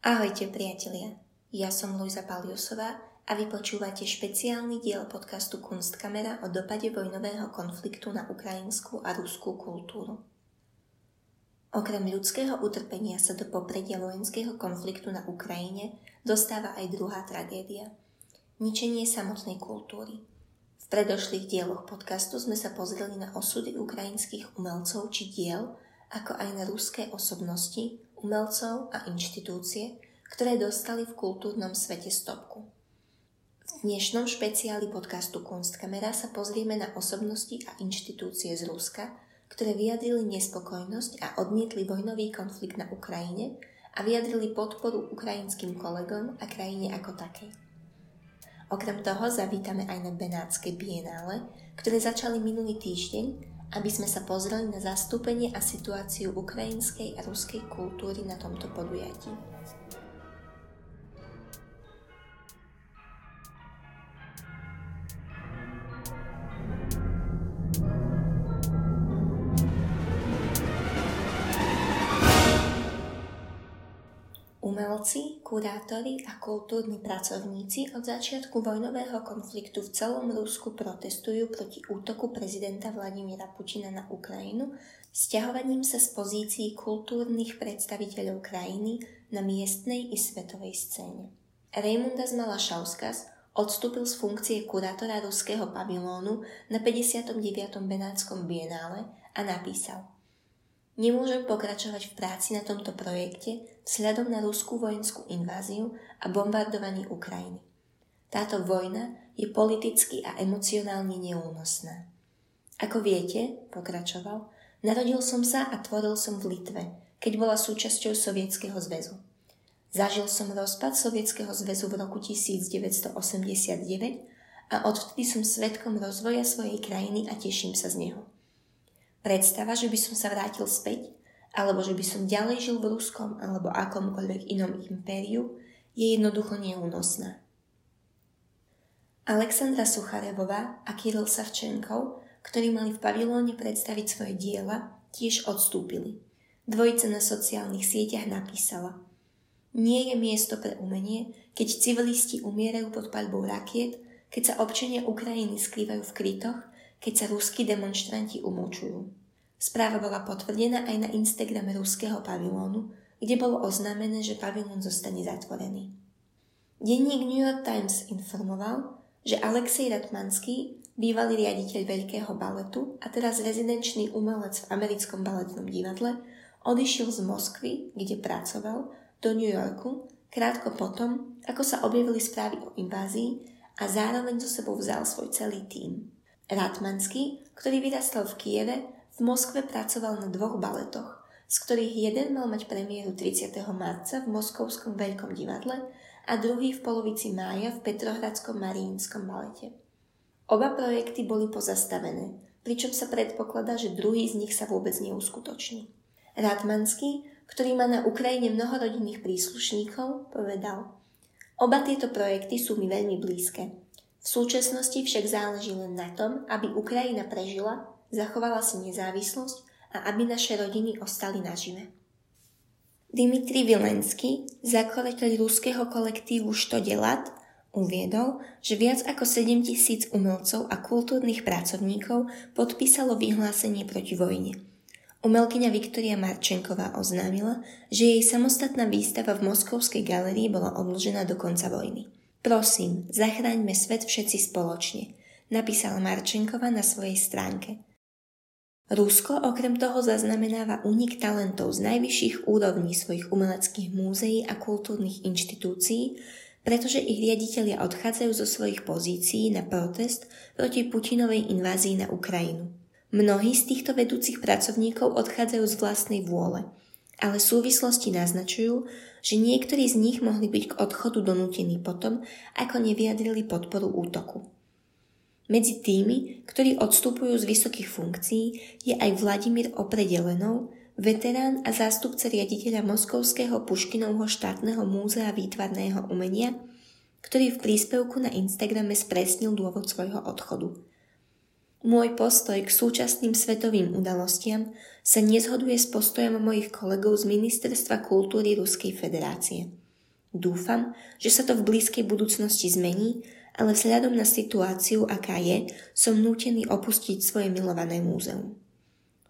Ahojte priatelia, ja som Luisa Paliusová a vy počúvate špeciálny diel podcastu Kunstkamera o dopade vojnového konfliktu na ukrajinskú a ruskú kultúru. Okrem ľudského utrpenia sa do popredia vojenského konfliktu na Ukrajine dostáva aj druhá tragédia – ničenie samotnej kultúry – predošlých dieloch podcastu sme sa pozreli na osudy ukrajinských umelcov či diel, ako aj na ruské osobnosti, umelcov a inštitúcie, ktoré dostali v kultúrnom svete stopku. V dnešnom špeciáli podcastu Kunstkamera sa pozrieme na osobnosti a inštitúcie z Ruska, ktoré vyjadrili nespokojnosť a odmietli vojnový konflikt na Ukrajine a vyjadrili podporu ukrajinským kolegom a krajine ako takej. Okrem toho zavítame aj na Benátske bienále, ktoré začali minulý týždeň, aby sme sa pozreli na zastúpenie a situáciu ukrajinskej a ruskej kultúry na tomto podujatí. Umelci, kurátori a kultúrni pracovníci od začiatku vojnového konfliktu v celom Rusku protestujú proti útoku prezidenta Vladimíra Putina na Ukrajinu sťahovaním sa z pozícií kultúrnych predstaviteľov krajiny na miestnej i svetovej scéne. Rejmundas Malašauskas odstúpil z funkcie kurátora ruského pavilónu na 59. Benátskom bienále a napísal – Nemôžem pokračovať v práci na tomto projekte vzhľadom na ruskú vojenskú inváziu a bombardovanie Ukrajiny. Táto vojna je politicky a emocionálne neúnosná. Ako viete, pokračoval, narodil som sa a tvoril som v Litve, keď bola súčasťou Sovietskeho zväzu. Zažil som rozpad Sovietskeho zväzu v roku 1989 a odvtedy som svetkom rozvoja svojej krajiny a teším sa z neho. Predstava, že by som sa vrátil späť, alebo že by som ďalej žil v ruskom alebo akomkoľvek inom impériu, je jednoducho neúnosná. Alexandra Sucharevová a Kiril Savčenkov, ktorí mali v pavilóne predstaviť svoje diela, tiež odstúpili. Dvojica na sociálnych sieťach napísala Nie je miesto pre umenie, keď civilisti umierajú pod paľbou rakiet, keď sa občania Ukrajiny skrývajú v krytoch keď sa ruskí demonstranti umúčujú. Správa bola potvrdená aj na Instagrame ruského pavilónu, kde bolo oznámené, že pavilón zostane zatvorený. Denník New York Times informoval, že Alexej Ratmanský, bývalý riaditeľ Veľkého baletu a teraz rezidenčný umelec v americkom baletnom divadle, odišiel z Moskvy, kde pracoval, do New Yorku krátko potom, ako sa objavili správy o invázii a zároveň so sebou vzal svoj celý tím. Ratmanský, ktorý vyrastal v Kieve, v Moskve pracoval na dvoch baletoch, z ktorých jeden mal mať premiéru 30. marca v Moskovskom veľkom divadle a druhý v polovici mája v Petrohradskom Mariínskom balete. Oba projekty boli pozastavené, pričom sa predpokladá, že druhý z nich sa vôbec neuskutoční. Ratmanský, ktorý má na Ukrajine mnoho rodinných príslušníkov, povedal Oba tieto projekty sú mi veľmi blízke. V súčasnosti však záleží len na tom, aby Ukrajina prežila, zachovala si nezávislosť a aby naše rodiny ostali nažive. Dimitri Vilensky, zakladateľ ruského kolektívu Štodelat, uviedol, že viac ako 7 tisíc umelcov a kultúrnych pracovníkov podpísalo vyhlásenie proti vojne. Umelkyňa Viktoria Marčenková oznámila, že jej samostatná výstava v Moskovskej galerii bola odložená do konca vojny. Prosím, zachráňme svet všetci spoločne, napísala Marčenkova na svojej stránke. Rusko okrem toho zaznamenáva únik talentov z najvyšších úrovní svojich umeleckých múzeí a kultúrnych inštitúcií, pretože ich riaditeľia odchádzajú zo svojich pozícií na protest proti Putinovej invázii na Ukrajinu. Mnohí z týchto vedúcich pracovníkov odchádzajú z vlastnej vôle, ale súvislosti naznačujú, že niektorí z nich mohli byť k odchodu donútení potom, ako nevyjadrili podporu útoku. Medzi tými, ktorí odstupujú z vysokých funkcií, je aj Vladimír Opredelenov, veterán a zástupca riaditeľa Moskovského Puškinovho štátneho múzea výtvarného umenia, ktorý v príspevku na Instagrame spresnil dôvod svojho odchodu – môj postoj k súčasným svetovým udalostiam sa nezhoduje s postojom mojich kolegov z Ministerstva kultúry Ruskej federácie. Dúfam, že sa to v blízkej budúcnosti zmení, ale vzhľadom na situáciu, aká je, som nútený opustiť svoje milované múzeum.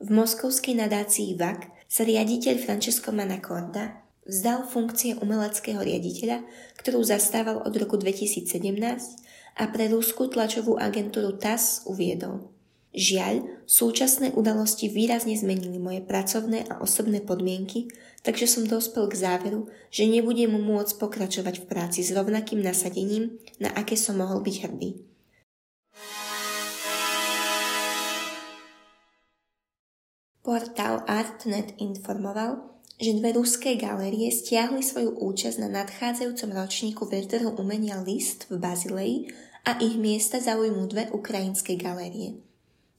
V moskovskej nadácii VAK sa riaditeľ Francesco Manacorda vzdal funkcie umeleckého riaditeľa, ktorú zastával od roku 2017 a pre rúskú tlačovú agentúru TAS uviedol. Žiaľ, súčasné udalosti výrazne zmenili moje pracovné a osobné podmienky, takže som dospel k záveru, že nebudem môcť pokračovať v práci s rovnakým nasadením, na aké som mohol byť hrdý. Portál Artnet informoval, že dve ruské galérie stiahli svoju účasť na nadchádzajúcom ročníku veľtrhu umenia List v Bazileji a ich miesta zaujmú dve ukrajinské galérie.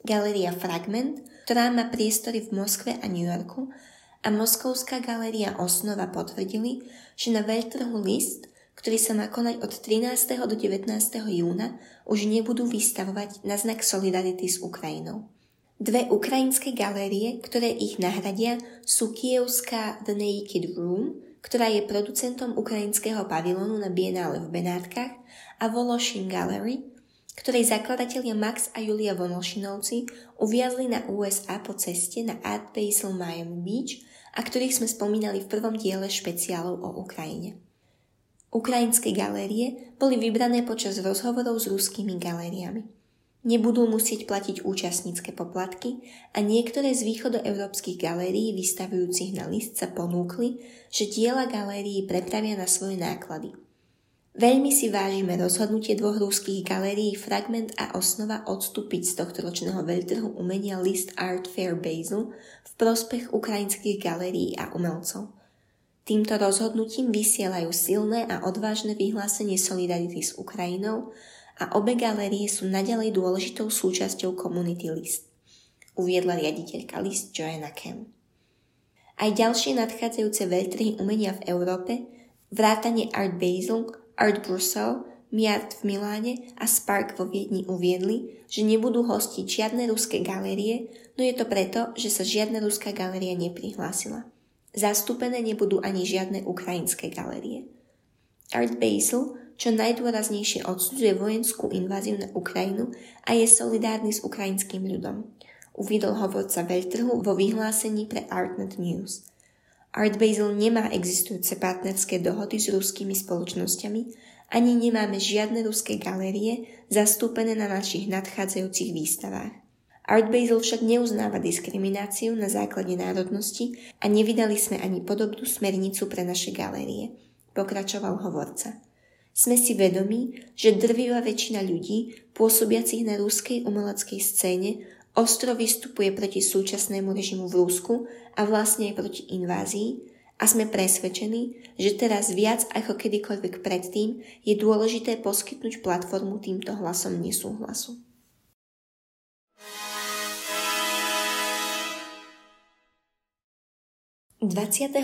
Galéria Fragment, ktorá má priestory v Moskve a New Yorku, a Moskovská galéria Osnova potvrdili, že na veľtrhu List, ktorý sa má konať od 13. do 19. júna, už nebudú vystavovať na znak solidarity s Ukrajinou. Dve ukrajinské galérie, ktoré ich nahradia, sú kievská The Naked Room, ktorá je producentom ukrajinského pavilónu na Bienále v Benátkach a Vološin Gallery, ktorej zakladatelia Max a Julia Vonolšinovci uviazli na USA po ceste na Art Basel Miami Beach a ktorých sme spomínali v prvom diele špeciálov o Ukrajine. Ukrajinské galérie boli vybrané počas rozhovorov s ruskými galériami. Nebudú musieť platiť účastnícke poplatky a niektoré z východoeurópskych galérií vystavujúcich na list sa ponúkli, že diela galérií prepravia na svoje náklady. Veľmi si vážime rozhodnutie dvoch rúských galérií Fragment a Osnova odstúpiť z tohto ročného veľtrhu umenia List Art Fair Basel v prospech ukrajinských galérií a umelcov. Týmto rozhodnutím vysielajú silné a odvážne vyhlásenie solidarity s Ukrajinou a obe galérie sú naďalej dôležitou súčasťou komunity List, uviedla riaditeľka List Joanna Kem. Aj ďalšie nadchádzajúce veľtrhy umenia v Európe, vrátane Art Basel, Art Brussels, Miart v Miláne a Spark vo Viedni uviedli, že nebudú hostiť žiadne ruské galérie, no je to preto, že sa žiadna ruská galéria neprihlásila. Zastúpené nebudú ani žiadne ukrajinské galérie. Art Basel čo najdôraznejšie odsudzuje vojenskú inváziu na Ukrajinu a je solidárny s ukrajinským ľudom. Uviedol hovorca veľtrhu vo vyhlásení pre Artnet News. Art Basel nemá existujúce partnerské dohody s ruskými spoločnosťami, ani nemáme žiadne ruské galérie zastúpené na našich nadchádzajúcich výstavách. Art Basel však neuznáva diskrimináciu na základe národnosti a nevydali sme ani podobnú smernicu pre naše galérie, pokračoval hovorca. Sme si vedomí, že drvivá väčšina ľudí, pôsobiacich na rúskej umeleckej scéne, ostro vystupuje proti súčasnému režimu v Rúsku a vlastne aj proti invázii a sme presvedčení, že teraz viac ako kedykoľvek predtým je dôležité poskytnúť platformu týmto hlasom nesúhlasu. 23.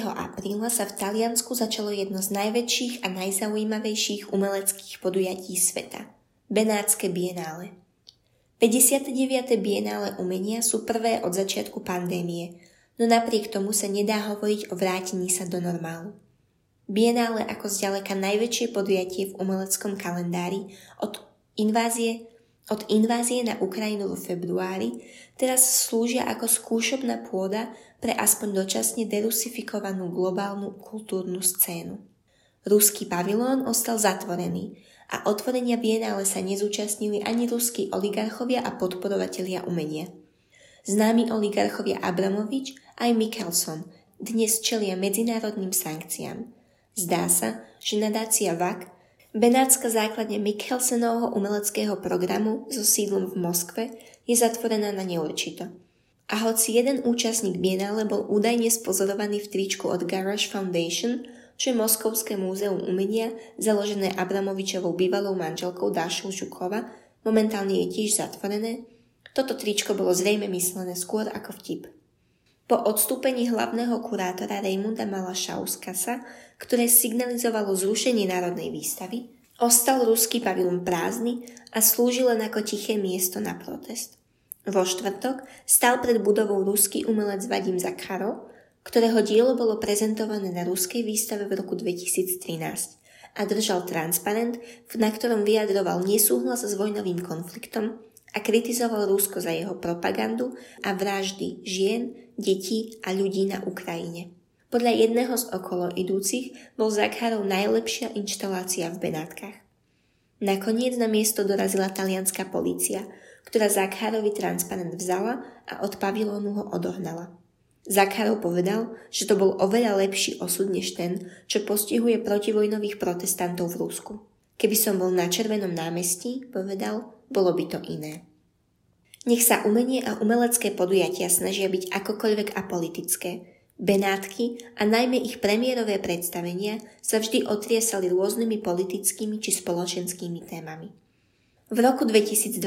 apríla sa v Taliansku začalo jedno z najväčších a najzaujímavejších umeleckých podujatí sveta – Benátske bienále. 59. bienále umenia sú prvé od začiatku pandémie, no napriek tomu sa nedá hovoriť o vrátení sa do normálu. Bienále ako zďaleka najväčšie podujatie v umeleckom kalendári od invázie od invázie na Ukrajinu vo februári teraz slúžia ako skúšobná pôda pre aspoň dočasne derusifikovanú globálnu kultúrnu scénu. Ruský pavilón ostal zatvorený a otvorenia Bienále sa nezúčastnili ani ruskí oligarchovia a podporovatelia umenia. Známi oligarchovia Abramovič aj Mikkelson dnes čelia medzinárodným sankciám. Zdá sa, že nadácia VAK Benátska základňa Mikkelsenovho umeleckého programu so sídlom v Moskve je zatvorená na neurčito. A hoci jeden účastník Bienále bol údajne spozorovaný v tričku od Garage Foundation, čo je Moskovské múzeum umenia, založené Abramovičovou bývalou manželkou Dášou Žukova, momentálne je tiež zatvorené, toto tričko bolo zrejme myslené skôr ako vtip. Po odstúpení hlavného kurátora Raymunda Malašauskasa, ktoré signalizovalo zrušenie Národnej výstavy, ostal ruský pavilon prázdny a slúžil len ako tiché miesto na protest. Vo štvrtok stal pred budovou ruský umelec Vadim Zakharov, ktorého dielo bolo prezentované na ruskej výstave v roku 2013 a držal transparent, na ktorom vyjadroval nesúhlas s vojnovým konfliktom a kritizoval Rusko za jeho propagandu a vraždy žien, detí a ľudí na Ukrajine. Podľa jedného z okolo idúcich bol Zakharov najlepšia inštalácia v Benátkach. Nakoniec na miesto dorazila talianská polícia, ktorá Zakharovi transparent vzala a od pavilónu ho odohnala. Zakharov povedal, že to bol oveľa lepší osud než ten, čo postihuje protivojnových protestantov v Rusku. Keby som bol na Červenom námestí, povedal, bolo by to iné. Nech sa umenie a umelecké podujatia snažia byť akokoľvek apolitické. Benátky a najmä ich premiérové predstavenia sa vždy otriesali rôznymi politickými či spoločenskými témami. V roku 2022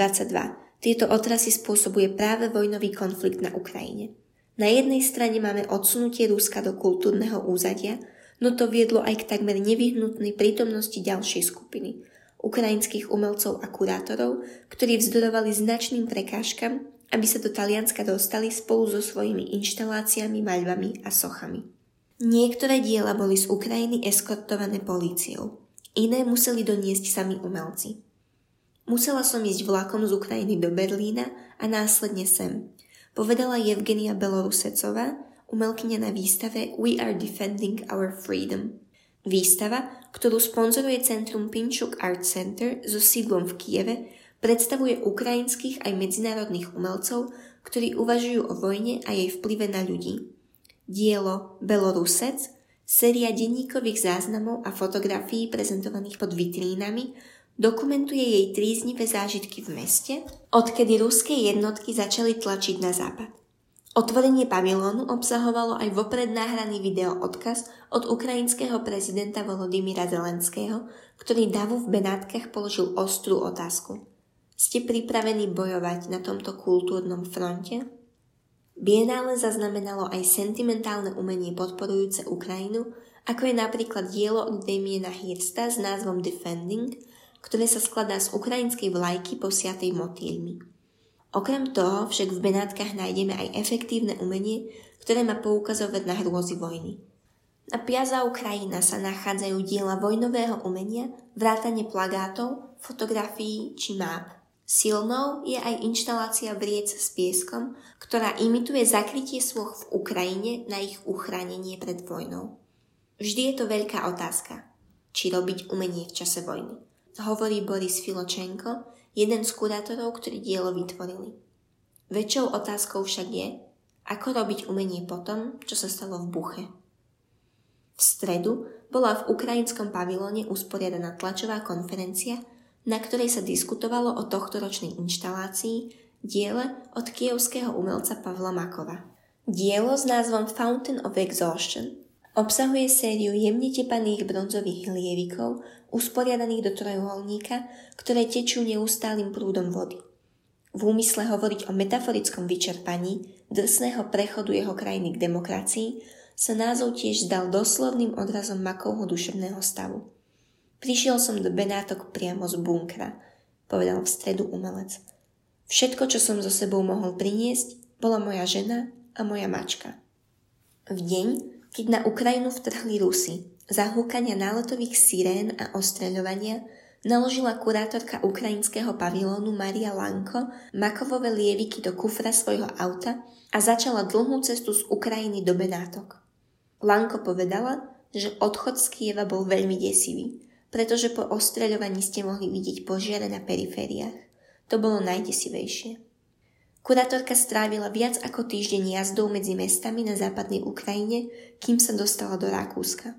tieto otrasy spôsobuje práve vojnový konflikt na Ukrajine. Na jednej strane máme odsunutie Ruska do kultúrneho úzadia, no to viedlo aj k takmer nevyhnutnej prítomnosti ďalšej skupiny, ukrajinských umelcov a kurátorov, ktorí vzdorovali značným prekážkam, aby sa do Talianska dostali spolu so svojimi inštaláciami, maľbami a sochami. Niektoré diela boli z Ukrajiny eskortované políciou, iné museli doniesť sami umelci. Musela som ísť vlakom z Ukrajiny do Berlína a následne sem, povedala Evgenia Belorusecová, umelkyňa na výstave We are defending our freedom. Výstava, ktorú sponzoruje Centrum Pinchuk Art Center so sídlom v Kieve, predstavuje ukrajinských aj medzinárodných umelcov, ktorí uvažujú o vojne a jej vplyve na ľudí. Dielo Belorusec, séria denníkových záznamov a fotografií prezentovaných pod vitrínami, dokumentuje jej tríznivé zážitky v meste, odkedy ruské jednotky začali tlačiť na západ. Otvorenie pavilónu obsahovalo aj vopred nahraný video odkaz od ukrajinského prezidenta Volodymyra Zelenského, ktorý Davu v Benátkach položil ostrú otázku. Ste pripravení bojovať na tomto kultúrnom fronte? Bienále zaznamenalo aj sentimentálne umenie podporujúce Ukrajinu, ako je napríklad dielo od Damiena Hirsta s názvom Defending – ktoré sa skladá z ukrajinskej vlajky posiatej motýlmi. Okrem toho však v Benátkach nájdeme aj efektívne umenie, ktoré má poukazovať na hrôzy vojny. Na Piazza Ukrajina sa nachádzajú diela vojnového umenia, vrátane plagátov, fotografií či máp. Silnou je aj inštalácia vriec s pieskom, ktorá imituje zakrytie svoch v Ukrajine na ich uchránenie pred vojnou. Vždy je to veľká otázka, či robiť umenie v čase vojny hovorí Boris Filočenko, jeden z kurátorov, ktorí dielo vytvorili. Väčšou otázkou však je, ako robiť umenie potom, čo sa stalo v Buche. V stredu bola v ukrajinskom pavilóne usporiadaná tlačová konferencia, na ktorej sa diskutovalo o tohtoročnej inštalácii diele od kievského umelca Pavla Makova. Dielo s názvom Fountain of Exhaustion obsahuje sériu jemne tepaných bronzových hlievikov usporiadaných do trojuholníka, ktoré tečú neustálým prúdom vody. V úmysle hovoriť o metaforickom vyčerpaní drsného prechodu jeho krajiny k demokracii sa názov tiež zdal doslovným odrazom Makovho duševného stavu. Prišiel som do Benátok priamo z bunkra, povedal v stredu umelec. Všetko, čo som so sebou mohol priniesť, bola moja žena a moja mačka. V deň, keď na Ukrajinu vtrhli Rusy, zahúkania náletových sirén a ostreľovania naložila kurátorka ukrajinského pavilónu Maria Lanko makovové lieviky do kufra svojho auta a začala dlhú cestu z Ukrajiny do Benátok. Lanko povedala, že odchod z Kieva bol veľmi desivý, pretože po ostreľovaní ste mohli vidieť požiare na perifériách. To bolo najdesivejšie. Kurátorka strávila viac ako týždeň jazdou medzi mestami na západnej Ukrajine, kým sa dostala do Rakúska.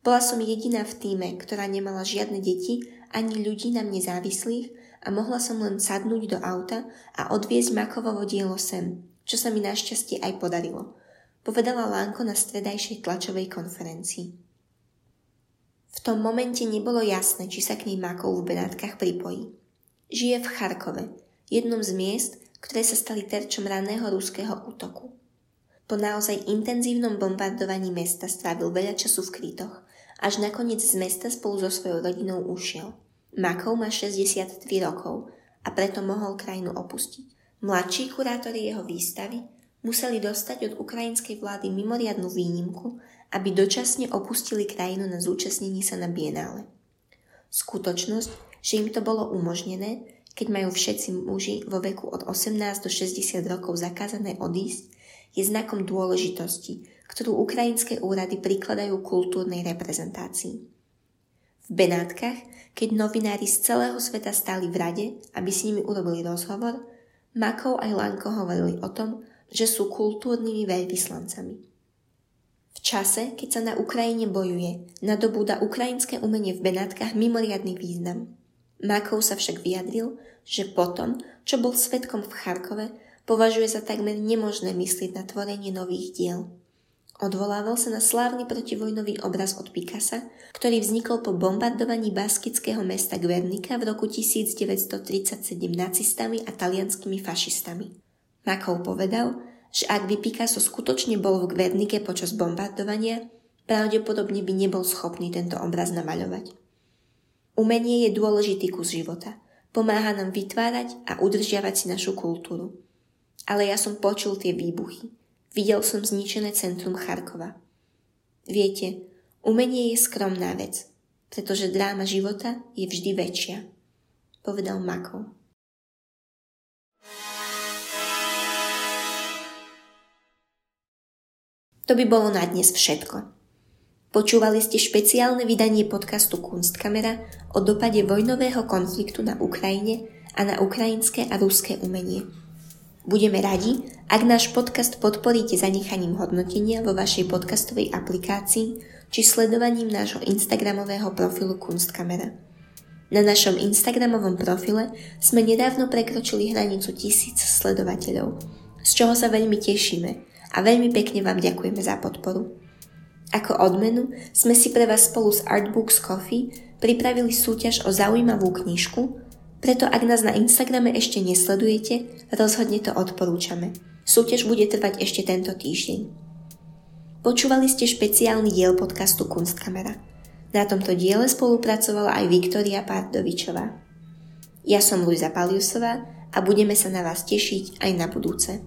Bola som jediná v týme, ktorá nemala žiadne deti ani ľudí na mne závislých a mohla som len sadnúť do auta a odviezť Makovovo dielo sem, čo sa mi našťastie aj podarilo, povedala Lánko na stredajšej tlačovej konferencii. Tom momente nebolo jasné, či sa k nej Makov v Benátkach pripojí. Žije v Charkove, jednom z miest, ktoré sa stali terčom raného ruského útoku. Po naozaj intenzívnom bombardovaní mesta strávil veľa času v krytoch až nakoniec z mesta spolu so svojou rodinou ušiel. Makov má 63 rokov a preto mohol krajinu opustiť. Mladší kurátori jeho výstavy museli dostať od ukrajinskej vlády mimoriadnu výnimku, aby dočasne opustili krajinu na zúčastnení sa na bienále. Skutočnosť, že im to bolo umožnené, keď majú všetci muži vo veku od 18 do 60 rokov zakázané odísť, je znakom dôležitosti, ktorú ukrajinské úrady prikladajú kultúrnej reprezentácii. V Benátkach, keď novinári z celého sveta stáli v rade, aby s nimi urobili rozhovor, Makov aj Lanko hovorili o tom, že sú kultúrnymi veľvyslancami. Čase, keď sa na Ukrajine bojuje, nadobúda ukrajinské umenie v Benátkach mimoriadný význam. Makov sa však vyjadril, že potom, čo bol svetkom v Charkove, považuje za takmer nemožné myslieť na tvorenie nových diel. Odvolával sa na slávny protivojnový obraz od Picasa, ktorý vznikol po bombardovaní baskického mesta Guernica v roku 1937 nacistami a talianskými fašistami. Makov povedal, že ak by Picasso skutočne bol v Guernike počas bombardovania, pravdepodobne by nebol schopný tento obraz namaľovať. Umenie je dôležitý kus života. Pomáha nám vytvárať a udržiavať si našu kultúru. Ale ja som počul tie výbuchy – Videl som zničené centrum Charkova. Viete, umenie je skromná vec, pretože dráma života je vždy väčšia, povedal Mako. To by bolo na dnes všetko. Počúvali ste špeciálne vydanie podcastu Kunstkamera o dopade vojnového konfliktu na Ukrajine a na ukrajinské a ruské umenie. Budeme radi, ak náš podcast podporíte zanechaním hodnotenia vo vašej podcastovej aplikácii či sledovaním nášho Instagramového profilu Kunstkamera. Na našom Instagramovom profile sme nedávno prekročili hranicu tisíc sledovateľov, z čoho sa veľmi tešíme a veľmi pekne vám ďakujeme za podporu. Ako odmenu sme si pre vás spolu s Artbooks Coffee pripravili súťaž o zaujímavú knižku, preto ak nás na Instagrame ešte nesledujete, rozhodne to odporúčame. Súťaž bude trvať ešte tento týždeň. Počúvali ste špeciálny diel podcastu Kunstkamera. Na tomto diele spolupracovala aj Viktória Pardovičová. Ja som Luisa Paliusová a budeme sa na vás tešiť aj na budúce.